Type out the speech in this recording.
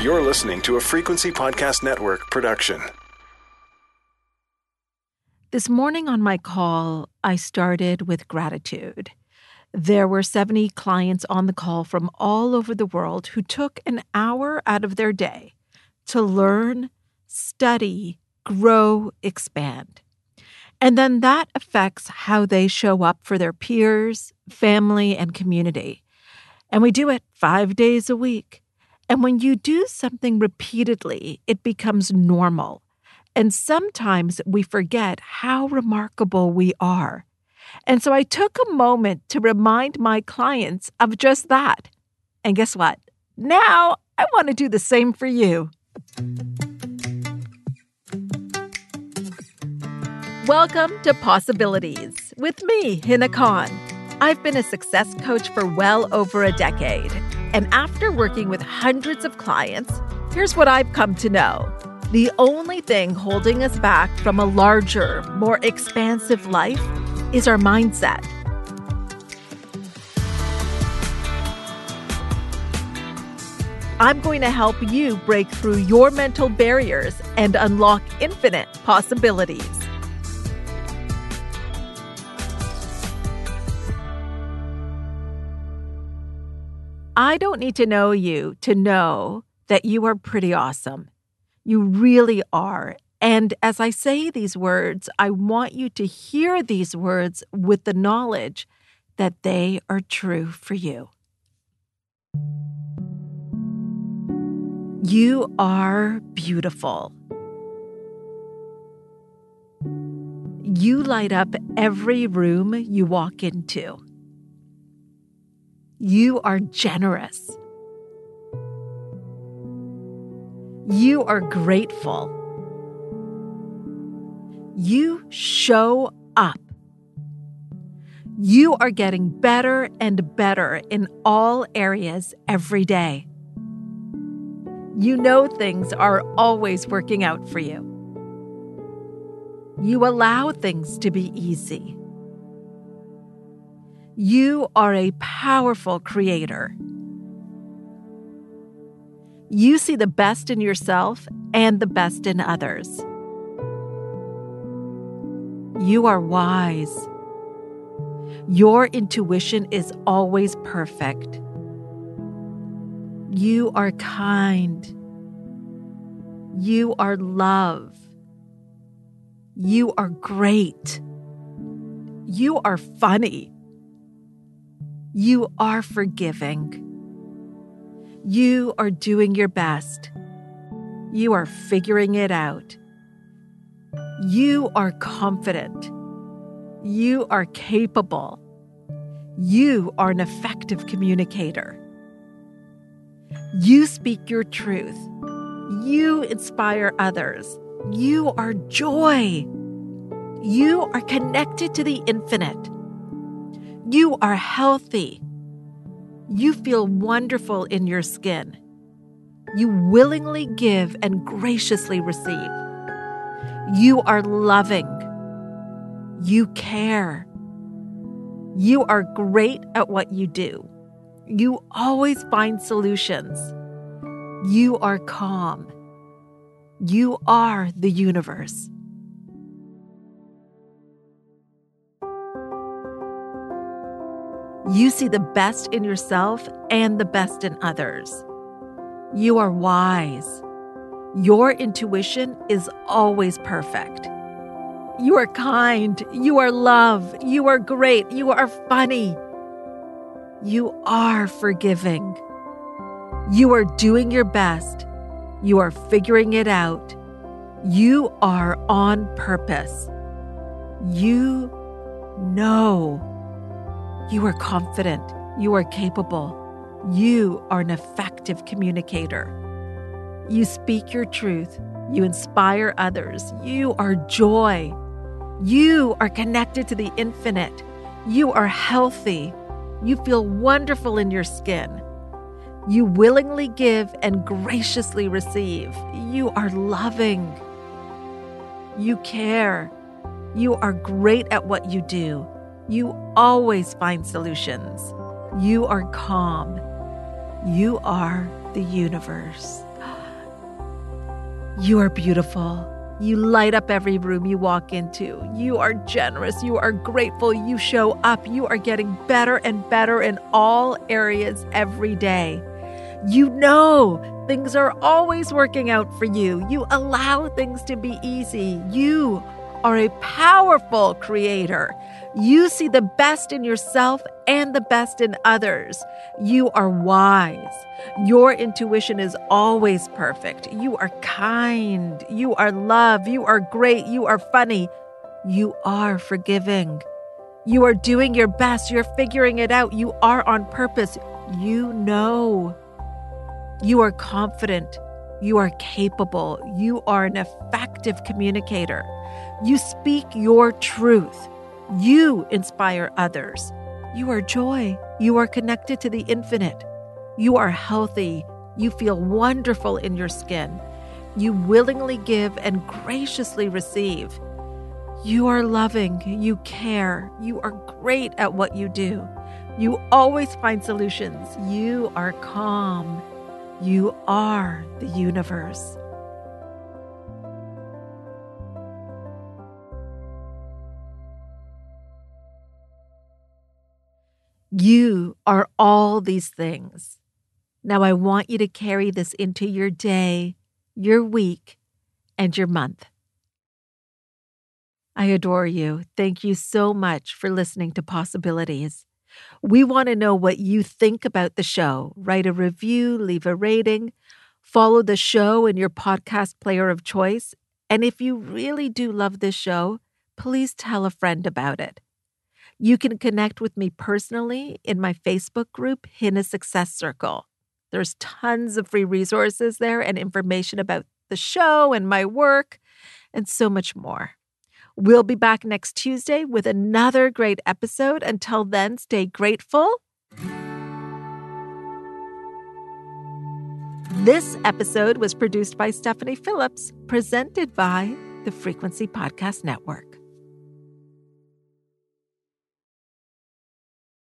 You're listening to a Frequency Podcast Network production. This morning on my call, I started with gratitude. There were 70 clients on the call from all over the world who took an hour out of their day to learn, study, grow, expand. And then that affects how they show up for their peers, family, and community. And we do it five days a week. And when you do something repeatedly, it becomes normal. And sometimes we forget how remarkable we are. And so I took a moment to remind my clients of just that. And guess what? Now I want to do the same for you. Welcome to Possibilities with me, Hina Khan. I've been a success coach for well over a decade. And after working with hundreds of clients, here's what I've come to know. The only thing holding us back from a larger, more expansive life is our mindset. I'm going to help you break through your mental barriers and unlock infinite possibilities. I don't need to know you to know that you are pretty awesome. You really are. And as I say these words, I want you to hear these words with the knowledge that they are true for you. You are beautiful. You light up every room you walk into. You are generous. You are grateful. You show up. You are getting better and better in all areas every day. You know things are always working out for you. You allow things to be easy. You are a powerful creator. You see the best in yourself and the best in others. You are wise. Your intuition is always perfect. You are kind. You are love. You are great. You are funny. You are forgiving. You are doing your best. You are figuring it out. You are confident. You are capable. You are an effective communicator. You speak your truth. You inspire others. You are joy. You are connected to the infinite. You are healthy. You feel wonderful in your skin. You willingly give and graciously receive. You are loving. You care. You are great at what you do. You always find solutions. You are calm. You are the universe. You see the best in yourself and the best in others. You are wise. Your intuition is always perfect. You are kind. You are love. You are great. You are funny. You are forgiving. You are doing your best. You are figuring it out. You are on purpose. You know. You are confident. You are capable. You are an effective communicator. You speak your truth. You inspire others. You are joy. You are connected to the infinite. You are healthy. You feel wonderful in your skin. You willingly give and graciously receive. You are loving. You care. You are great at what you do. You always find solutions. You are calm. You are the universe. You are beautiful. You light up every room you walk into. You are generous. You are grateful. You show up. You are getting better and better in all areas every day. You know things are always working out for you. You allow things to be easy. You are a powerful creator. You see the best in yourself and the best in others. You are wise. Your intuition is always perfect. You are kind. You are love. You are great. You are funny. You are forgiving. You are doing your best. You're figuring it out. You are on purpose. You know. You are confident. You are capable. You are an effective communicator. You speak your truth. You inspire others. You are joy. You are connected to the infinite. You are healthy. You feel wonderful in your skin. You willingly give and graciously receive. You are loving. You care. You are great at what you do. You always find solutions. You are calm. You are the universe. You are all these things. Now, I want you to carry this into your day, your week, and your month. I adore you. Thank you so much for listening to Possibilities. We want to know what you think about the show. Write a review, leave a rating, follow the show in your podcast player of choice. And if you really do love this show, please tell a friend about it. You can connect with me personally in my Facebook group, Hina Success Circle. There's tons of free resources there and information about the show and my work and so much more. We'll be back next Tuesday with another great episode. Until then, stay grateful. This episode was produced by Stephanie Phillips, presented by the Frequency Podcast Network.